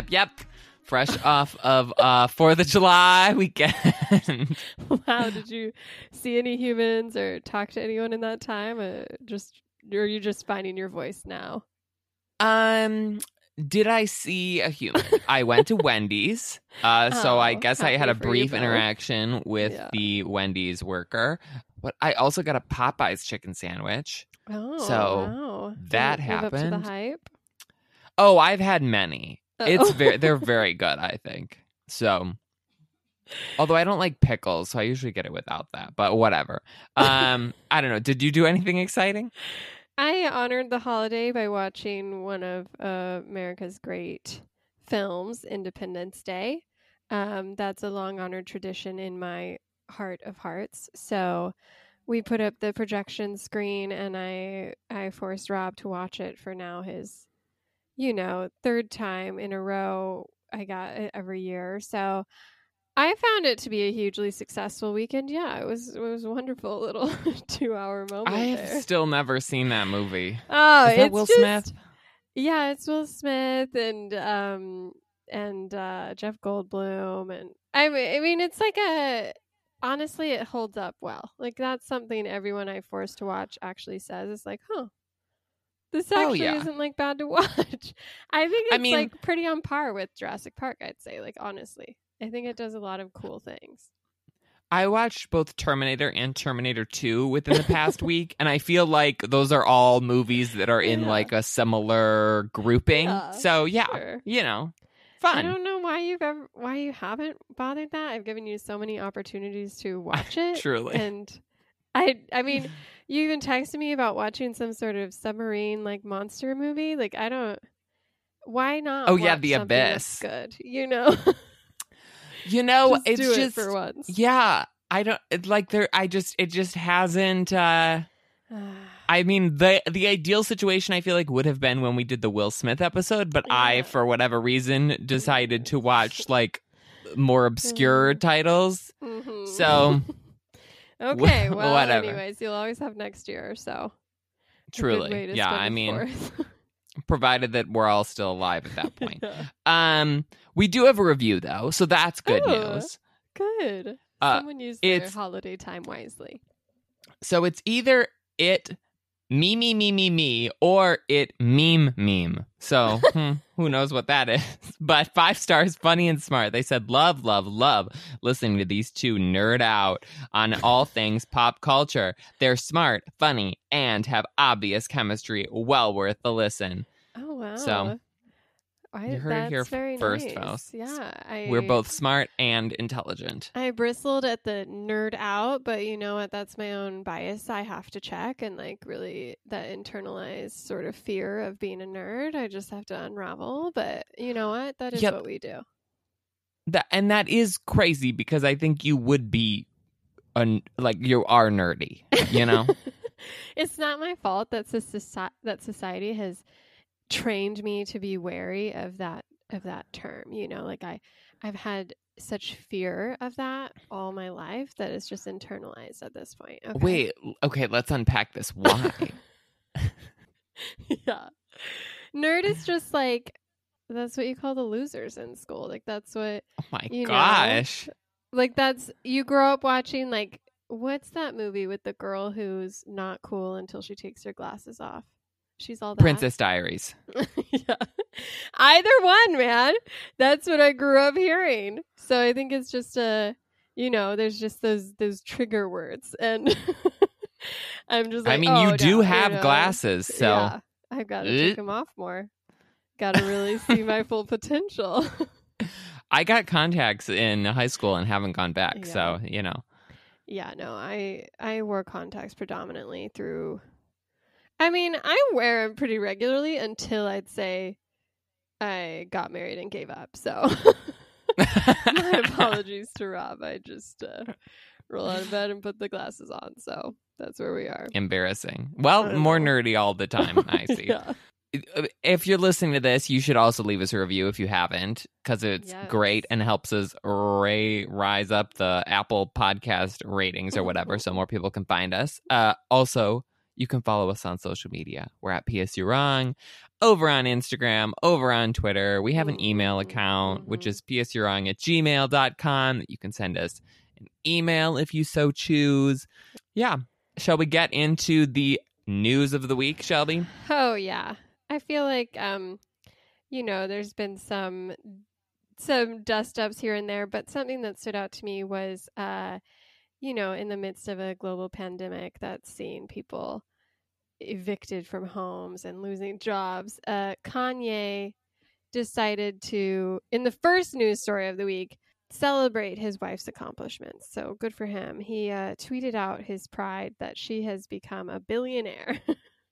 Yep, yep. Fresh off of uh Fourth of July weekend. Wow, did you see any humans or talk to anyone in that time? Uh, just or are you just finding your voice now? um, did I see a human? I went to Wendy's. Uh, so I Oh, guess I had a you brief interaction with Yeah. the Wendy's worker. But I also got a Popeyes chicken sandwich. Oh, So, wow. That it live Up to happened. the hype. Oh, I've had many. It's very they're very good, I think. So although I don't like pickles, so I usually get it without that. But whatever. Um, I don't know. Did you do anything exciting? I honored the holiday by watching one of uh, America's great films, Independence Day. Um, that's a long honored tradition in my heart of hearts. So we put up the projection screen, and I I forced Rob to watch it for now his, you know, third time in a row. I got it every year, so. I found it to be a hugely successful weekend. Yeah, it was it was a wonderful little two hour moment. I there. have still never seen that movie. Oh, Is it's Will just- Smith? Yeah, it's Will Smith and um and uh Jeff Goldblum and I mean, I mean it's like a honestly it holds up well. Like that's something everyone I force to watch actually says. It's like, huh. This Oh, actually yeah. isn't like bad to watch. I think it's I mean- like pretty on par with Jurassic Park, I'd say, like honestly. I think it does a lot of cool things. I watched both Terminator and Terminator 2 within the past week, and I feel like those are all movies that are in Yeah. like a similar grouping. Yeah, so yeah, sure. you know, fun. I don't know why you've ever why you haven't bothered that. I've given you so many opportunities to watch it. Truly. And I I mean, you even texted me about watching some sort of submarine like monster movie. Like I don't why not? Oh, yeah, The Abyss. Good. You know. You know, just it's just it for once. yeah. I don't it, like there. I just it just hasn't. uh I mean, the the ideal situation I feel like would have been when we did the Will Smith episode, but I, for whatever reason, decided to watch like more obscure Mm. titles. Mhm. So Okay, well whatever. anyways, you'll always have next year, so truly, yeah. I mean, provided that we're all still alive at that point. Yeah. Um, we do have a review though, so that's good Oh. news. Good. Uh, Someone used their holiday time wisely. So it's either it me me me me me or it meme meme. So hmm, who knows what that is? But five stars, funny and smart. They said love, love, love listening to these two nerd out on all things pop culture. They're smart, funny, and have obvious chemistry. Well worth the listen. Oh wow! So, I, you heard it that's here very first, nice. folks. Yeah, I, We're both smart and intelligent. I bristled at the nerd out, but you know what? That's my own bias. I have to check and like really that internalized sort of fear of being a nerd. I just have to unravel. But you know what? That is Yep. what we do. That and that is crazy because I think you would be, un, like you are nerdy. You know. it's not my fault that soci- that society has trained me to be wary of that of that term. You know, like I I've had such fear of that all my life that it's just internalized at this point. Okay? Wait, okay, let's unpack this. Why? yeah. Nerd is just like that's what you call the losers in school. Like that's what oh my You know. gosh. like that's you grow up watching like what's that movie with the girl who's not cool until she takes her glasses off? She's all that. Princess Diaries. yeah. Either one, man. That's what I grew up hearing. So I think it's just a you know, there's just those those trigger words and I'm just like I mean, oh, you do no, have know. glasses, so yeah, I've got to Eh. take them off more. Got to really see my full potential. I got contacts in high school and haven't gone back. So, you know. yeah, no, I I wore contacts predominantly through. I mean, I wear them pretty regularly until I'd say I got married and gave up. So my apologies to Rob. I just uh, roll out of bed and put the glasses on. So that's where we are. Embarrassing. Well, more know. nerdy all the time. I see. yeah. If you're listening to this, you should also leave us a review if you haven't, because it's Yes. great and helps us ray, rise up the Apple podcast ratings or whatever so more people can find us. Uh, also, you can follow us on social media. We're at PSU Wrong over on Instagram, over on Twitter. We have an email account, which is psyourwrong at gmail.com you can send us an email if you so choose. Yeah. Shall we get into the news of the week, Shelby? Oh yeah. I feel like um you know, there's been some some dust ups here and there, but something that stood out to me was uh you know, in the midst of a global pandemic that's seeing people evicted from homes and losing jobs, uh Kanye decided to in the first news story of the week celebrate his wife's accomplishments. So good for him. He uh, tweeted out his pride that she has become a billionaire.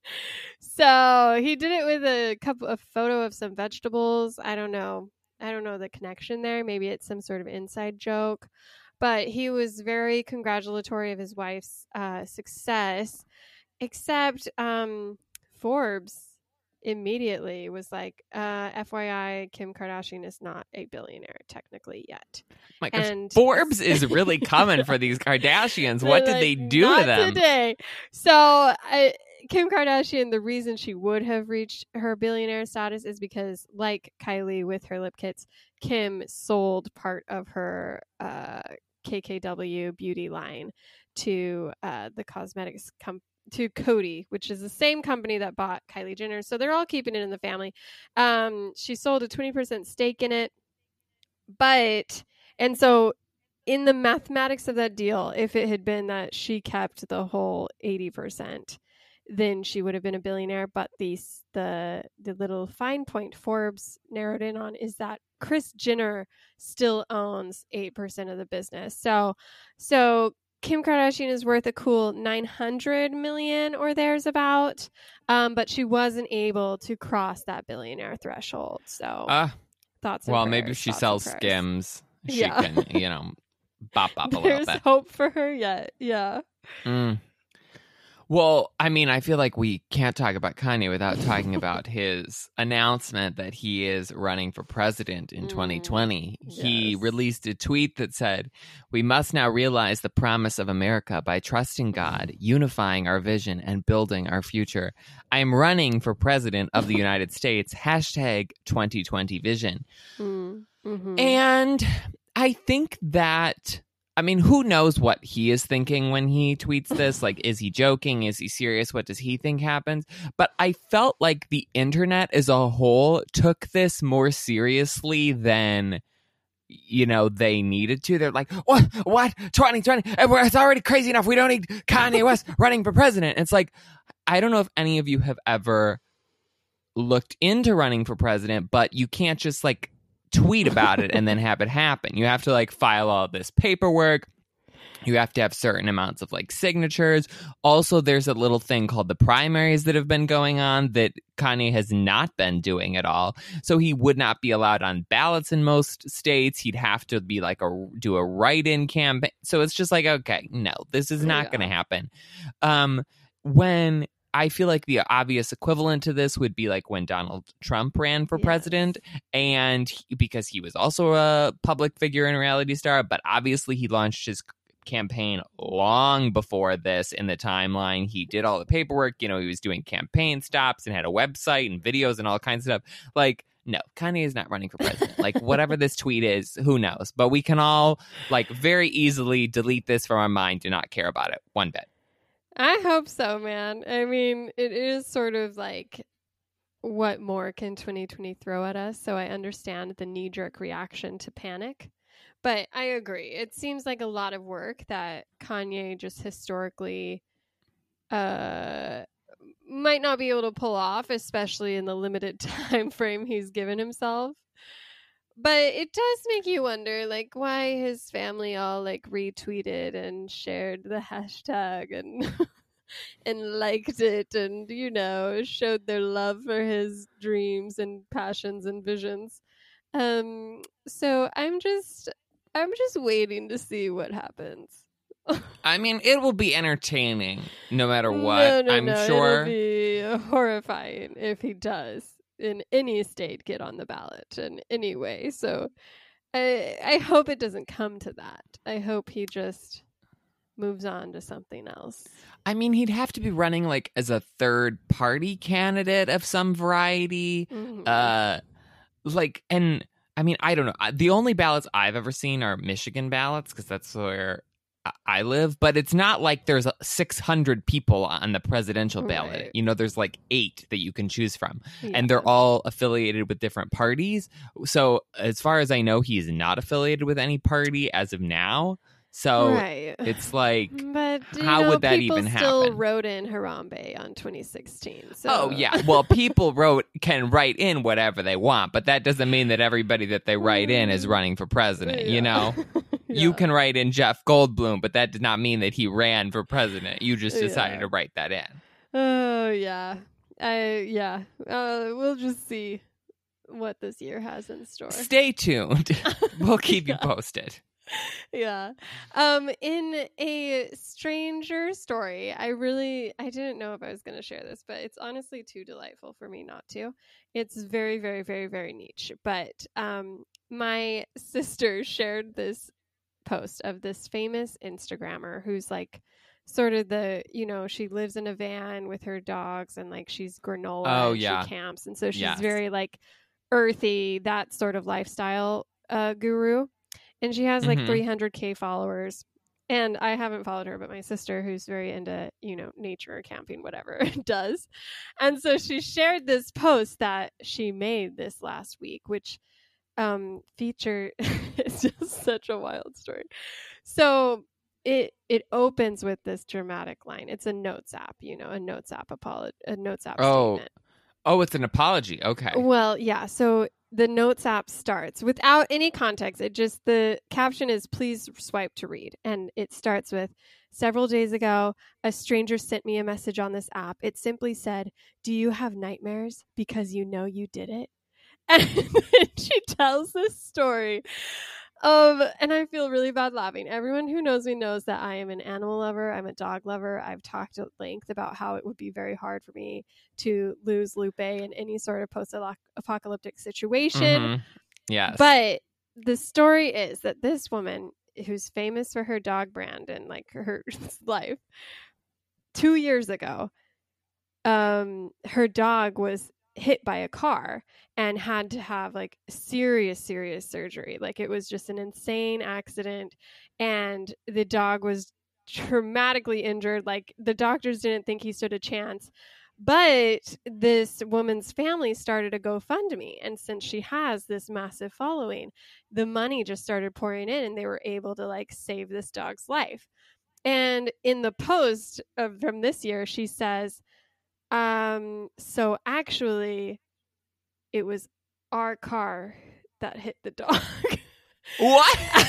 so he did it with a couple a photo of some vegetables. I don't know. I don't know the connection there. Maybe it's some sort of inside joke. But he was very congratulatory of his wife's uh, success, except um, Forbes immediately was like, uh, FYI, Kim Kardashian is not a billionaire technically yet. My gosh, And Forbes is really coming for these Kardashians. What did they do "Not to them? today? So I, Kim Kardashian, the reason she would have reached her billionaire status is because, like Kylie with her lip kits, Kim sold part of her uh, KKW beauty line to uh, the cosmetics company. To Coty, which is the same company that bought Kylie Jenner. So they're all keeping it in the family. Um, she sold a 20% stake in it. But, and so in the mathematics of that deal, if it had been that she kept the whole 80%, then she would have been a billionaire. But the, the, the little fine point Forbes narrowed in on is that Kris Jenner still owns 8% of the business. So, so Kim Kardashian is worth a cool 900 million or there's about, um, but she wasn't able to cross that billionaire threshold. So Uh, thoughts. well, maybe prayers, she sells. Skims. She Yeah. can, you know, bop bop a little There's bit. hope for her yet. Yeah. Mm. Well, I mean, I feel like we can't talk about Kanye without talking about his announcement that he is running for president in Mm, 2020. He yes. released a tweet that said, We must now realize the promise of America by trusting God, unifying our vision, and building our future. I am running for president of the United States. Hashtag 2020 vision. Mm, mhm. And I think that I mean, who knows what he is thinking when he tweets this? Like, is he joking? Is he serious? What does he think happens? But I felt like the internet as a whole took this more seriously than you know they needed to. They're like, what? What? Eh, 2020? It's already crazy enough. We don't need Kanye West running for president. It's like, I don't know if any of you have ever looked into running for president, but you can't just like tweet about it and then have it happen. You have to like file all this paperwork. You have to have certain amounts of like signatures. Also, there's a little thing called the primaries that have been going on that Kanye has not been doing at all. So he would not be allowed on ballots in most states. He'd have to be like a do a write-in campaign. So it's just like, okay, no, this is not Yeah. going to happen. Um, when I feel like the obvious equivalent to this would be like when Donald Trump ran for Yes. president, and he- because he was also a public figure and reality star, but obviously he launched his campaign long before this in the timeline. He did all the paperwork, you know, he was doing campaign stops and had a website and videos and all kinds of stuff. Like, no, Kanye is not running for president. like, whatever this tweet is, who knows? But we can all, like, very easily delete this from our mind and not care about it one bit. I hope so, man. I mean, it is sort of like what more can 2020 throw at us? So I understand the knee jerk reaction to panic. But I agree. It seems like a lot of work that Kanye just historically uh might not be able to pull off, especially in the limited time frame he's given himself. But it does make you wonder, like, why his family all like retweeted and shared the hashtag and and liked it, and you know, showed their love for his dreams and passions and visions. Um, so I'm just, I'm just waiting to see what happens. I mean, it will be entertaining no matter what. No, no, I'm no, sure. it'll be horrifying if he does in any state get on the ballot in any way. So I I hope it doesn't come to that. I hope he just moves on to something else. I mean, he'd have to be running like as a third party candidate of some variety. Mhm. Uh, like, and I mean, I don't know. The only ballots I've ever seen are Michigan ballots because that's where I- live. But it's not like there's 600 people on the presidential ballot. Right. You know, there's like eight that you can choose from, Yeah. and they're all affiliated with different parties. So, as far as I know, he's not affiliated with any party as of now. So right. it's like. But how know, would that people even still wrote in Harambe on 2016. So Oh yeah. Well, people wrote can write in whatever they want, but that doesn't mean that everybody that they write in is mm. running for president. You Yeah. you can write in Jeff Goldblum, but that did not mean that he ran for president. You just decided Yeah. to write that in. Oh yeah, I yeah. Uh, we'll just see what this year has in store. Stay tuned. we'll keep you posted. yeah. Um in a stranger story, I really I didn't know if I was going to share this, but it's honestly too delightful for me not to. It's very very very very niche, but um my sister shared this post of this famous Instagrammer who's like sort of the you know she lives in a van with her dogs and like she's granola Oh, yeah. she camps and so she's Yes. very like earthy that sort of lifestyle uh guru and she has like Mhm. 300k followers and i haven't followed her but my sister who's very into you know nature camping whatever does and so she shared this post that she made this last week which um featured it's just such a wild story so it it opens with this dramatic line it's a notes app you know a notes app apolo- a notes app Oh, statement Oh, it's an apology. Okay. well, yeah. So the Notes app starts without any context. It just, the caption is please swipe to read. And it starts with several days ago, a stranger sent me a message on this app. It simply said, Do you have nightmares because you know you did it? And then she tells this story of, and I feel really bad laughing. Everyone who knows me knows that I am an animal lover. I'm a dog lover. I've talked at length about how it would be very hard for me to lose Lupe in any sort of post apocalyptic situation. Mhm. Yes. But the story is that this woman, who's famous for her dog brand and like her life, two years ago, um, her dog was hit by a car and had to have like serious, serious surgery. Like it was just an insane accident, and the dog was traumatically injured. Like the doctors didn't think he stood a chance. But this woman's family started a GoFundMe. And since she has this massive following, the money just started pouring in and they were able to like save this dog's life. And in the post of, from this year, she says, um, so actually, it was our car that hit the dog. what?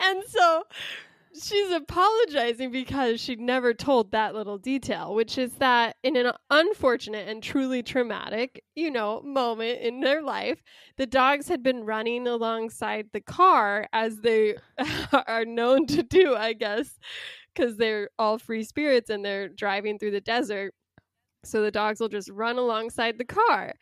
and so she's apologizing because she'd never told that little detail, which is that in an unfortunate and truly traumatic, you know, moment in their life, the dogs had been running alongside the car as they are known to do, I guess, because they're all free spirits and they're driving through the desert. So the dogs will just run alongside the car.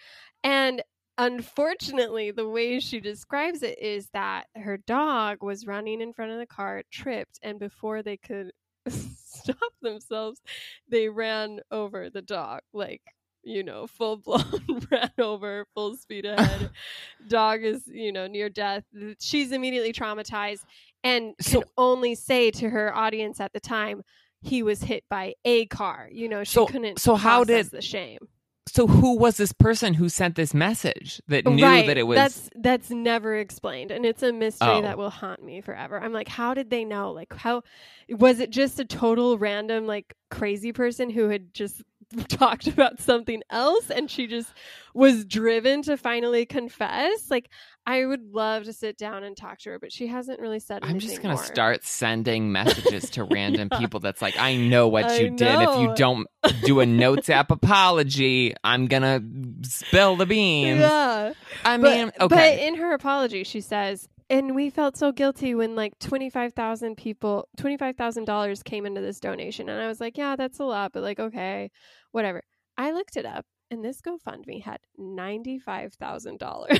And unfortunately, the way she describes it is that her dog was running in front of the car, tripped, and before they could stop themselves, they ran over the dog. Like, you know, full blown ran over, full speed ahead. dog is, you know, near death. She's immediately traumatized and So- can only say to her audience at the time, he was hit by a car. You know, she So- couldn't. so how did- the shame? so who was this person who sent this message that knew right. that it was that's that's never explained and it's a mystery Oh. that will haunt me forever i'm like how did they know like how was it just a total random like crazy person who had just talked about something else and she just was driven to finally confess like i would love to sit down and talk to her but she hasn't really said anything I'm just gonna more. start sending messages to random Yeah. people. That's like, I know what I you did. If you don't do a notes app apology, I'm gonna spill the beans. yeah I but, mean, but in her apology, she says, and we felt so guilty when like 25,000 people, $25,000 came into this donation. And I was like, yeah, that's a lot, but like, okay, whatever. I looked it up and this GoFundMe had ninety five thousand dollars.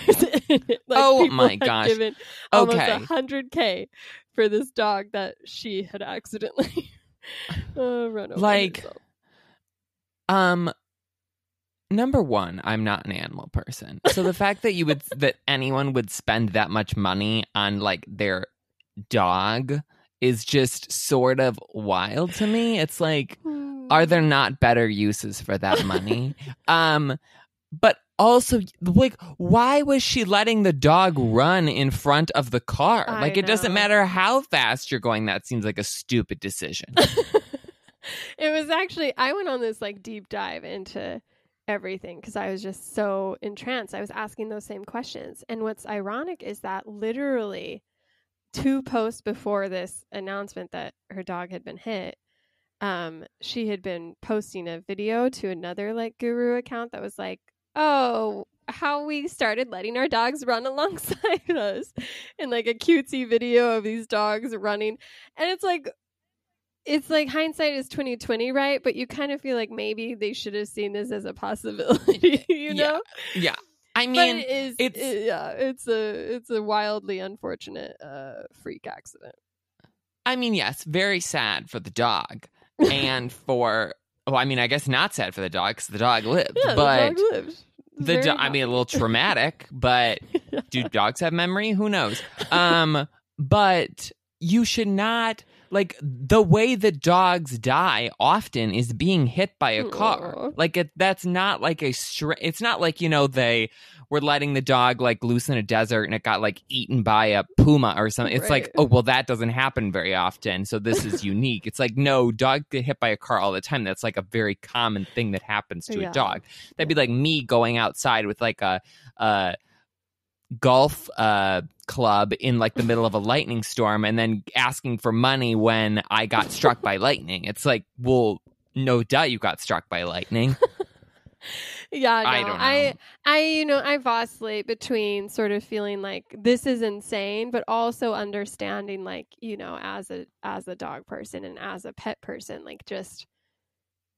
Oh my gosh. Given almost Okay. a hundred k for this dog that she had accidentally uh, run over. Like, herself. Um number 1, I'm not an animal person. So the fact that you would that anyone would spend that much money on like their dog is just sort of wild to me. It's like are there not better uses for that money? um but also like why was she letting the dog run in front of the car? I like it doesn't matter how fast you're going that seems like a stupid decision. it was actually I went on this like deep dive into everything because I was just so entranced. I was asking those same questions. And what's ironic is that literally two posts before this announcement that her dog had been hit, um, she had been posting a video to another like guru account that was like, Oh, how we started letting our dogs run alongside us in like a cutesy video of these dogs running. And it's like it's like hindsight is 2020 right? But you kind of feel like maybe they should have seen this as a possibility you Yeah, know? Yeah. I mean, it is it's- it- yeah it's a it's a wildly unfortunate uh freak accident. I mean, yes, very sad for the dog and for. well, I mean, I guess not sad for the dog because the dog lived, yeah but the dog lived the do- I mean, a little traumatic. But do dogs have memory? Who knows? Um, but you should not like the way that dogs die often is being hit by a car. Aw. Like it, that's not like a str- It's not like you know they were letting the dog like loose in a desert and it got like eaten by a puma or something. It's like oh well that doesn't happen very often, so this is unique. It's like no dog get hit by a car all the time. That's like a very common thing that happens to Yeah. a dog. That'd be like me going outside with like a. a golf uh club in like the middle of a lightning storm and then asking for money when I got struck by lightning. It's like, well, no doubt you got struck by lightning. yeah no, I don't know. I I you know I vacillate between sort of feeling like this is insane but also understanding like you know as a as a dog person and as a pet person like just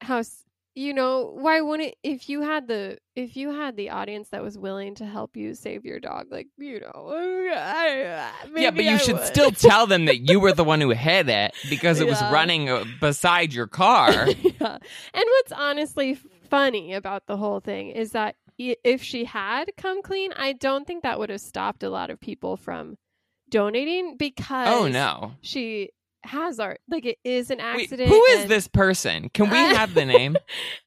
how s- you know why wouldn't if you had the if you had the audience that was willing to help you save your dog like you know I, maybe yeah, but you I should would. still tell them that you were the one who hit it because it was running uh, beside your car. yeah. And what's honestly funny about the whole thing is that if she had come clean, I don't think that would have stopped a lot of people from donating because oh no. she has art like it is an Wait, accident. who is this person? Can we I- have the name?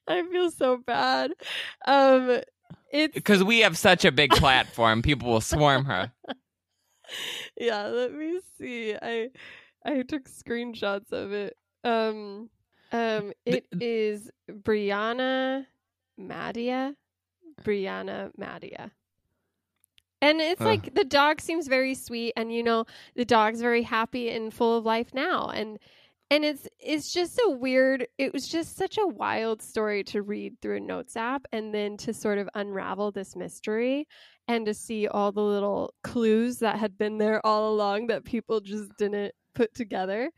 I feel so bad. Um it's Because we have such a big platform, people will swarm her. yeah, let me see. I I took screenshots of it. Um um The- it is Brianna Madia. Brianna Madia. And it's Ugh. like the dog seems very sweet and you know the dog's very happy and full of life now and and it's it's just a weird it was just such a wild story to read through a notes app and then to sort of unravel this mystery and to see all the little clues that had been there all along that people just didn't put together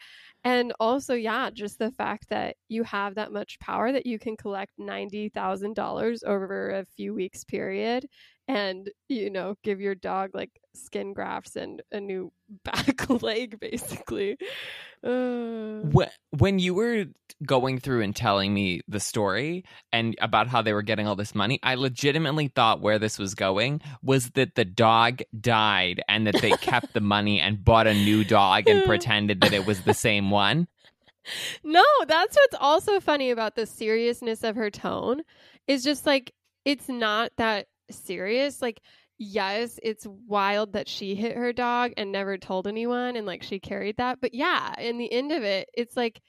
and also yeah just the fact that you have that much power that you can collect $90,000 over a few weeks period and you know give your dog like skin grafts and a new back leg basically. Uh, when you were going through and telling me the story and about how they were getting all this money, I legitimately thought where this was going was that the dog died and that they kept the money and bought a new dog and pretended that it was the same one. no that's what's also funny about the seriousness of her tone is just like it's not that serious like yes it's wild that she hit her dog and never told anyone and like she carried that but yeah in the end of it it's like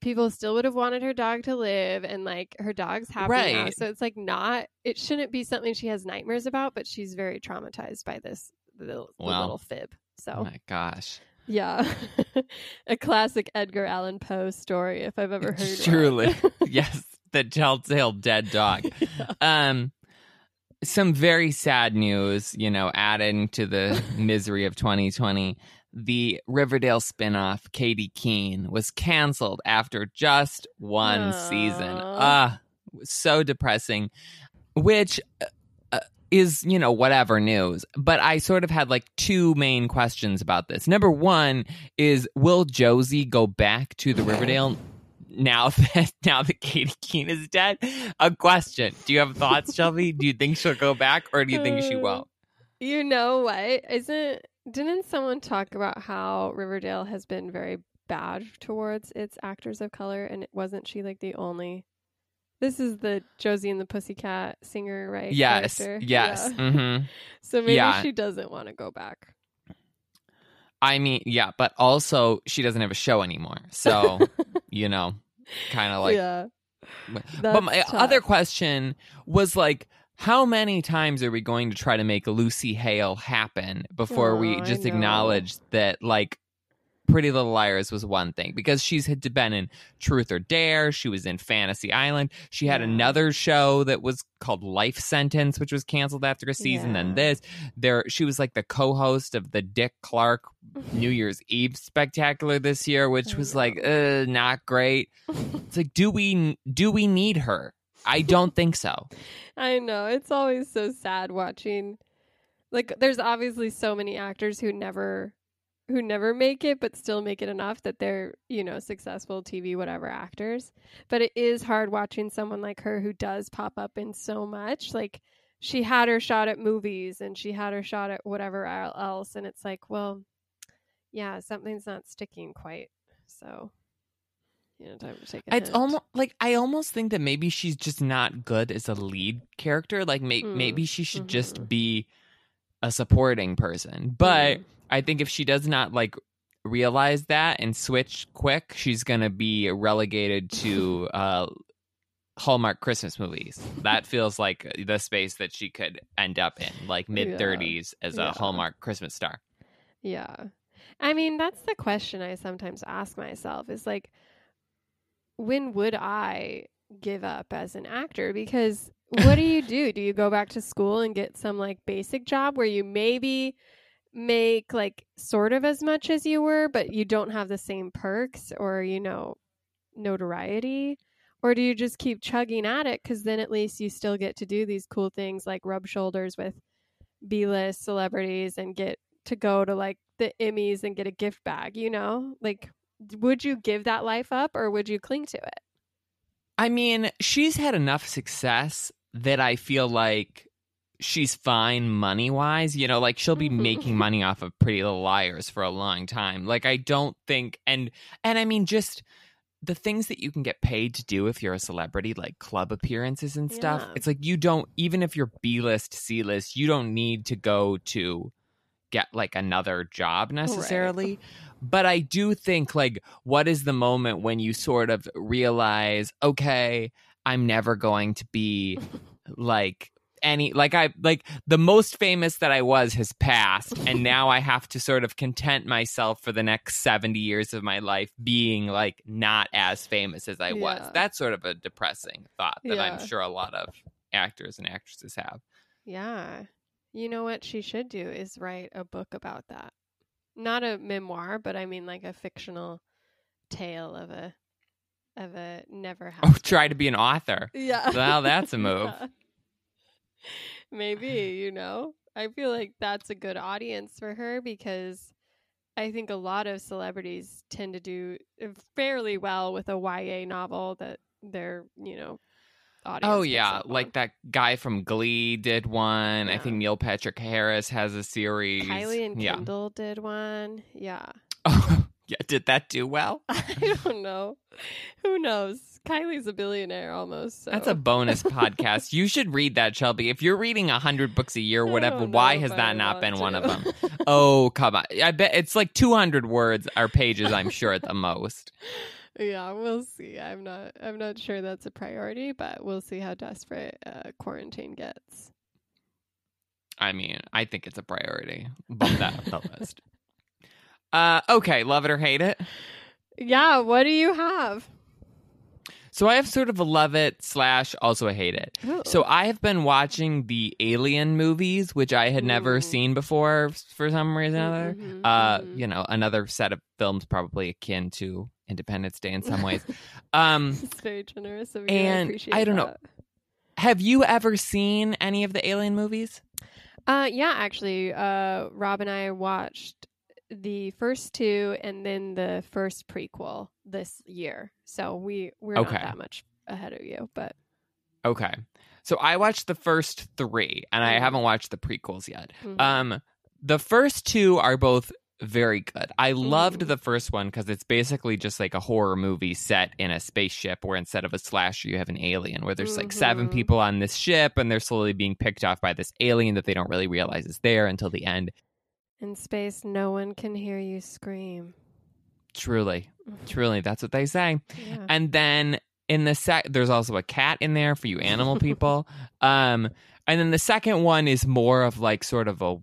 people still would have wanted her dog to live and like her dog's happy now so it's like not it shouldn't be something she has nightmares about but she's very traumatized by this little, the Well. little fib so Oh my gosh. yeah a classic edgar allan poe story if i've ever heard. Truly. yes, the telltale dead dog. Um some very sad news, you know, adding to the misery of 2020. The Riverdale spinoff, Katy Keene, was canceled after just one season. Aw. Ah, so depressing. which uh, uh, is you know whatever news but i sort of had like two main questions about this number one is will josie go back to the riverdale now that now that katy keene is dead a question do you have thoughts shelby do you think she'll go back or do you think she Uh, won't You know what? Isn't didn't someone talk about how Riverdale has been very bad towards its actors of color and it wasn't she like the only This is the Josie and the Pussycat singer, right? yes character? yes Yeah. hmm So maybe Yeah. she doesn't want to go back. i mean yeah but also she doesn't have a show anymore so you know kind of like yeah. but my tough. other question was like how many times are we going to try to make Lucy Hale happen before Oh, we just acknowledge that like Pretty Little Liars was one thing because she's had to been in Truth or Dare, she was in Fantasy Island, she had Yeah. another show that was called Life Sentence, which was canceled after a season. Then this, there she was like the co-host of the Dick Clark New Year's Eve spectacular this year, which was like uh, not great. It's like, do we do we need her? I don't think so. I know. It's always so sad watching like there's obviously so many actors who never who never make it but still make it enough that they're, you know, successful TV whatever actors. But it is hard watching someone like her who does pop up in so much. Like she had her shot at movies and she had her shot at whatever else and it's like, well, yeah, something's not sticking quite. So, you know, time to take It's hint. almost like I almost think that maybe she's just not good as a lead character. Like may- Mm, maybe she should mhm. just be a supporting person. But Mhm. I think if she does not like realize that and switch quick, she's gonna be relegated to uh Hallmark Christmas movies. That feels like the space that she could end up in, like mid thirties as a Yeah. Hallmark Christmas star. Yeah. I mean, that's the question I sometimes ask myself is like, when would I give up as an actor? Because what do you do? Do you go back to school and get some like basic job where you maybe make like sort of as much as you were, but you don't have the same perks or, you know, notoriety? Or do you just keep chugging at it? Because then at least you still get to do these cool things like rub shoulders with B list celebrities and get to go to like the Emmys and get a gift bag, you know? Like, would you give that life up or would you cling to it? I mean, she's had enough success that I feel like she's fine money wise. You know, like she'll be Mhm. making money off of Pretty Little Liars for a long time. Like I don't think and and I mean just the things that you can get paid to do if you're a celebrity, like club appearances and stuff. Yeah. It's like you don't even if you're B list, C list, you don't need to go to get like another job necessarily. But I do think like what is the moment when you sort of realize, okay, I'm never going to be like any like I like the most famous that I was has passed and now I have to sort of content myself for the next 70 years of my life being like not as famous as I was. That's sort of a depressing thought that Yeah. I'm sure a lot of actors and actresses have. Yeah. You know what she should do is write a book about that. Not a memoir, but I mean like a fictional tale of a of a never have. Oh, try to be an author. Yeah. Well, that's a move. Yeah. Maybe, you know. I feel like that's a good audience for her because I think a lot of celebrities tend to do uh, fairly well with a YA novel that their, you know, audience. Oh yeah, on. like that guy from Glee did one. I think Neil Patrick Harris has a series. Kylie and yeah. Kendall did one. Yeah. Oh, yeah. Did that do well? I don't know. Who knows? Kylie's a billionaire almost. So. That's a bonus podcast. You should read that, Shelby. If you're reading a hundred books a year, whatever, why has that I not want been one of them? Oh come on! I bet it's like 200 words or pages. I'm sure at the most. yeah, we'll see. I'm not. I'm not sure that's a priority, but we'll see how desperate uh, quarantine gets. I mean, I think it's a priority. Bump that up the list. Uh, okay, love it or hate it. Yeah. What do you have? So I have sort of a love it slash also a hate it. Ooh. So I have been watching the Alien movies, which I had never seen before for some reason or another. Mhm, Uh, mhm. you know, another set of films probably akin to Independence Day in some ways. um, it's very generous of you. and I, appreciate I don't know. Have you ever seen any of the Alien movies? Uh, yeah, actually, uh, Rob and I watched the first two and then the first prequel this year. So we we're Okay. not that much ahead of you, but Okay. So I watched the first three, and I Mhm. haven't watched the prequels yet. mhm. Um, the first two are both very good. I loved Mhm. the first one because it's basically just like a horror movie set in a spaceship, where instead of a slasher, you have an alien. Where there's like seven Mhm. people on this ship, and they're slowly being picked off by this alien that they don't really realize is there until the end. In space, no one can hear you scream. Truly, truly, that's what they say. Yeah. And then in the sec, there's also a cat in there for you animal people. um, and then the second one is more of like sort of a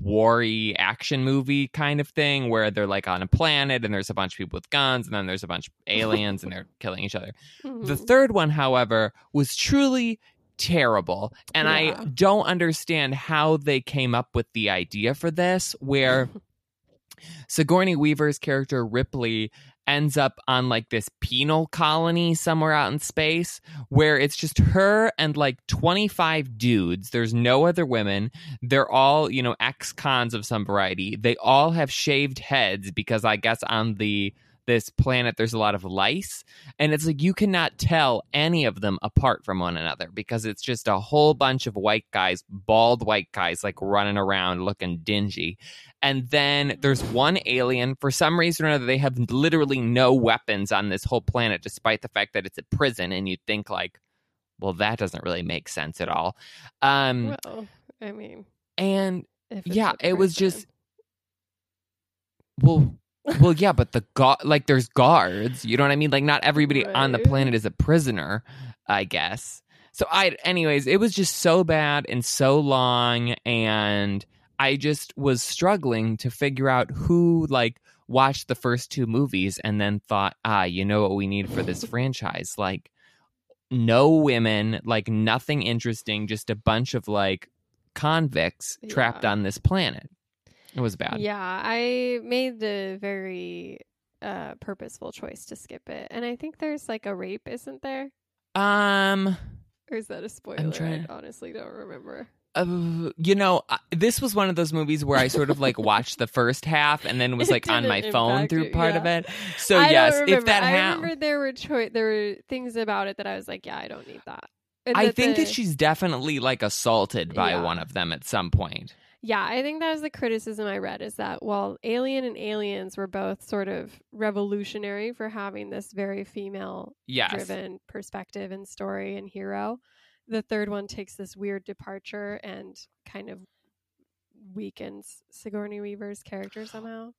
war-y action movie kind of thing where they're like on a planet and there's a bunch of people with guns and then there's a bunch of aliens and they're killing each other. The Mhm. third one, however, was truly terrible. And Yeah. I don't understand how they came up with the idea for this, where Sigourney Weaver's character Ripley ends up on like this penal colony somewhere out in space where it's just her and like 25 dudes. There's no other women. They're all, you know, ex cons of some variety. They all have shaved heads because I guess on the this planet there's a lot of lice and it's like you cannot tell any of them apart from one another because it's just a whole bunch of white guys bald white guys like running around looking dingy. And then there's one alien for some reason or another they have literally no weapons on this whole planet despite the fact that it's a prison and you'd think like well that doesn't really make sense at all. Um well, I mean, and yeah it was just well well yeah but the gu- like there's guards you know what i mean? Like not everybody on the planet is a prisoner i guess. So i anyways it was just so bad and so long and i just was struggling to figure out who like watched the first two movies and then thought ah you know what we need for this franchise? Like no women like nothing interesting just a bunch of like convicts trapped on this planet it was bad Yeah, I made the very uh, purposeful choice to skip it, and I think there's like a rape, isn't there? Um, Or is that a spoiler? trying- I honestly don't remember. uh, you know, uh, this was one of those movies where I sort of like watched the first half and then was like on my phone through part yeah. of it. So I yes, if that I happened, remember there were choi- there were things about it that I was like, yeah, I don't need that. And I that think the- that she's definitely like assaulted by Yeah. one of them at some point. Yeah, I think that was the criticism I read is that while Alien and Aliens were both sort of revolutionary for having this very female Yes. driven perspective and story and hero, the third one takes this weird departure and kind of weakens Sigourney Weaver's character somehow.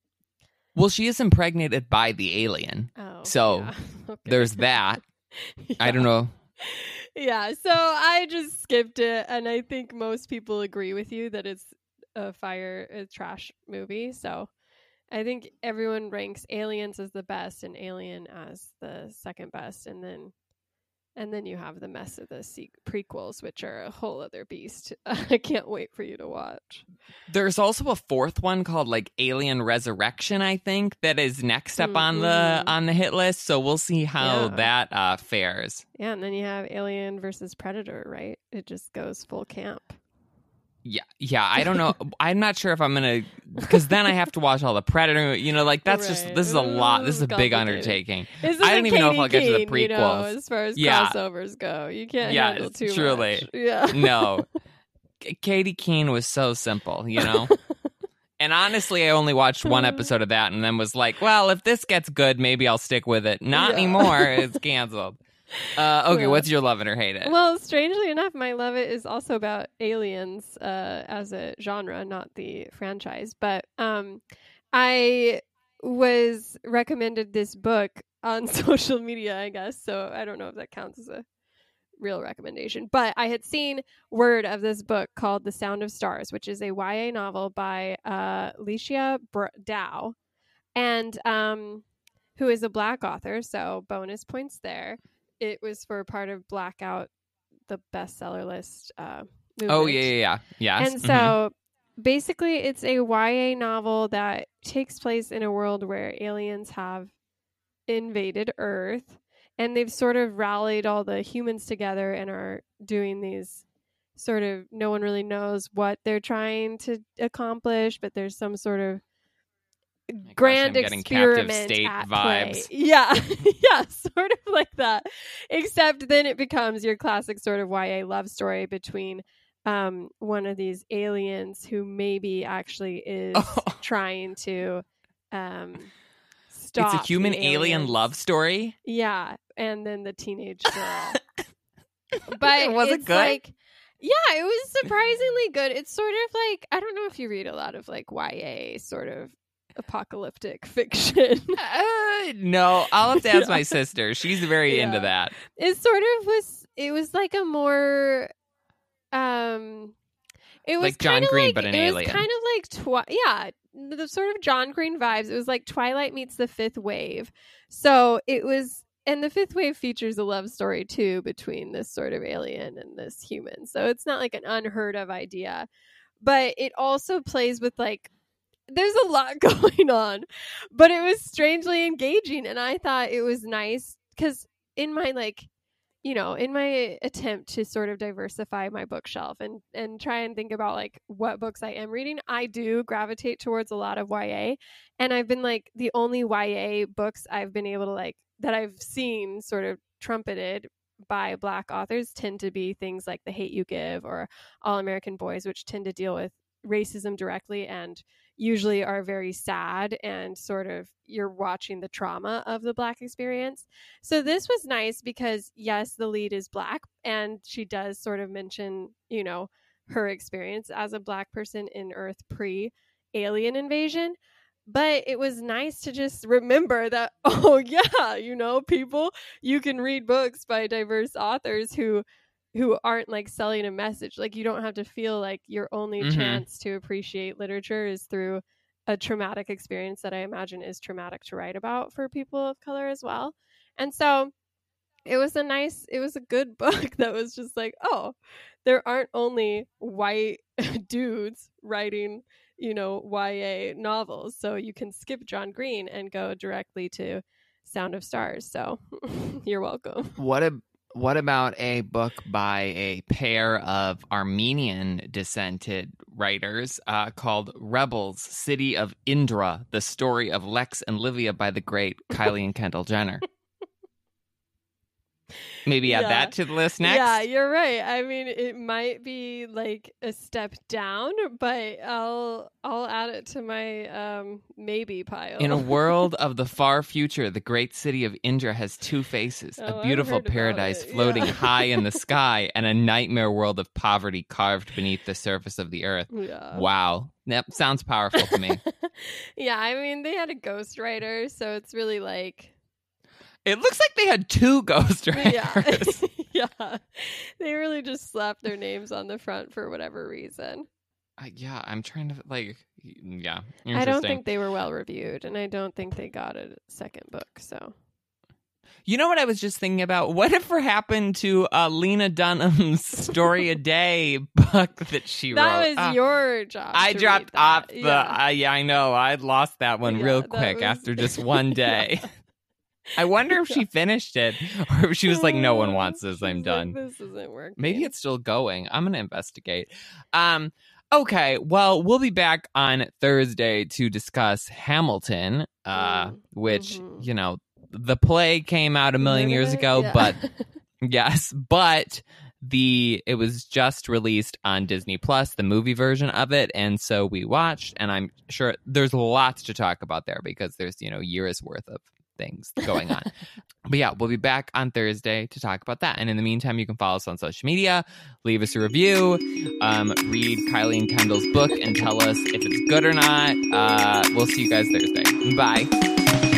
Well, she is impregnated by the alien. Oh. So, yeah. Okay. There's that. I don't know. Yeah, so I just skipped it, and I think most people agree with you that it's a fire, a trash movie. So I think everyone ranks Aliens as the best and Alien as the second best, and then and then you have the mess of the se- prequels, which are a whole other beast. I can't wait for you to watch. There's also a fourth one called like Alien Resurrection, I think, that is next up on the Mhm. on the hit list. So we'll see how Yeah. that uh, fares. Yeah, and then you have Alien versus Predator, right? It just goes full camp. Yeah, yeah. I don't know. I'm not sure if I'm gonna because then I have to watch all the Predator. You know, like that's just this is a lot. This is a big undertaking. I don't even know if Katy I'll get to the Keene, You know, as far as Yeah. crossovers go, you can't Yes, handle too truly. much. Yeah. No, Katy Keene was so simple. You know. And honestly, I only watched one mm-hmm. episode of that and then was like, well, if this gets good, maybe I'll stick with it. Not Yeah. anymore. It's canceled. Uh, okay, Yeah. what's your love it or hate it? Well, strangely enough, my love it is also about aliens uh, as a genre, not the franchise. But um, I was recommended this book on social media, I guess. So I don't know if that counts as a real recommendation. But I had seen word of this book called The Sound of Stars, which is a YA novel by uh, Alechia Br- Dow, and um, who is a black author. So bonus points there. It was for part of Blackout, the bestseller list. Uh, oh yeah, yeah, yeah. Yes. And mhm. so basically, it's a YA novel that takes place in a world where aliens have invaded Earth and they've sort of rallied all the humans together and are doing these sort of no one really knows what they're trying to accomplish, but there's some sort of Gosh, grand captive experiment state at vibes. play. Yeah, yeah, sort of like that. Except then it becomes your classic sort of YA love story between um, one of these aliens who maybe actually is trying to um, stop. it's a human alien love story. Yeah, and then the teenage girl. but Was it good? Like, yeah, it was surprisingly good. It's sort of like I don't know if you read a lot of like YA sort of apocalyptic fiction. Uh, no, I'll have to ask my sister. She's very into Yeah. that. it sort of was. It was like a more. Um, it was Like John Green, like- but an it alien. Was kind of like twi- yeah, the sort of John Green vibes. It was like Twilight meets the Fifth Wave. So it was, and the Fifth Wave features a love story too between this sort of alien and this human. So it's not like an unheard of idea, but it also plays with like. There's a lot going on, but it was strangely engaging, and I thought it was nice because in my like you know, in my attempt to sort of diversify my bookshelf and and try and think about like what books I am reading, I do gravitate towards a lot of YA. And I've been like the only YA books I've been able to like that I've seen sort of trumpeted by black authors tend to be things like The Hate You Give or All American Boys, which tend to deal with racism directly and usually are very sad and sort of you're watching the trauma of the black experience. So this was nice because yes, the lead is black and she does sort of mention, you know, her experience as a black person in Earth pre alien invasion. But it was nice to just remember that, oh, yeah, you know, people, you can read books by diverse authors who who aren't like selling a message. Like you don't have to feel like your only Mhm. chance to appreciate literature is through a traumatic experience that I imagine is traumatic to write about for people of color as well. And so it was a nice it was a good book that was just like, oh, there aren't only white dudes writing, you know, YA novels. So you can skip John Green and go directly to Sound of Stars. So you're welcome. What a what about a book by a pair of Armenian descented writers uh, called Rebels City of Indra, the story of Lex and Livia by the great Kylie and Kendall Jenner? Maybe add Yeah. that to the list next. Yeah, you're right. I mean, it might be like a step down, but I'll I'll add it to my um maybe pile. In a world of the far future, the great city of Indra has two faces Oh, a beautiful paradise floating yeah. high in the sky, and a nightmare world of poverty carved beneath the surface of the earth. yeah. Wow. That sounds powerful to me. yeah, I mean, they had a ghostwriter, so it's really like It looks like they had two ghostwriters. yeah. yeah. They really just slapped their names on the front for whatever reason. Uh, yeah, I'm trying to like. Yeah, I don't think they were well reviewed, and I don't think they got a second book. So You know what I was just thinking about? What if what happened to uh, Lena Dunham's story a day book that she that wrote? That was Ah, your job. I dropped off the. Yeah. Uh, yeah, I know. I lost that one Yeah, real quick was- after just one day. I wonder if she finished it, or if she was like, "No one wants this. I'm done." this isn't working. Maybe it's still going. I'm gonna investigate. Um. Okay. Well, we'll be back on Thursday to discuss Hamilton, uh, Mm, which mhm. you know the play came out a million years ago, Yeah. but yes, but the it was just released on Disney Plus, the movie version of it, and so we watched, and I'm sure there's lots to talk about there because there's you know years worth of things going on. but yeah, we'll be back on Thursday to talk about that. And in the meantime, you can follow us on social media, leave us a review, um, read Kylie and Kendall's book, and tell us if it's good or not. Uh, we'll see you guys Thursday. Bye.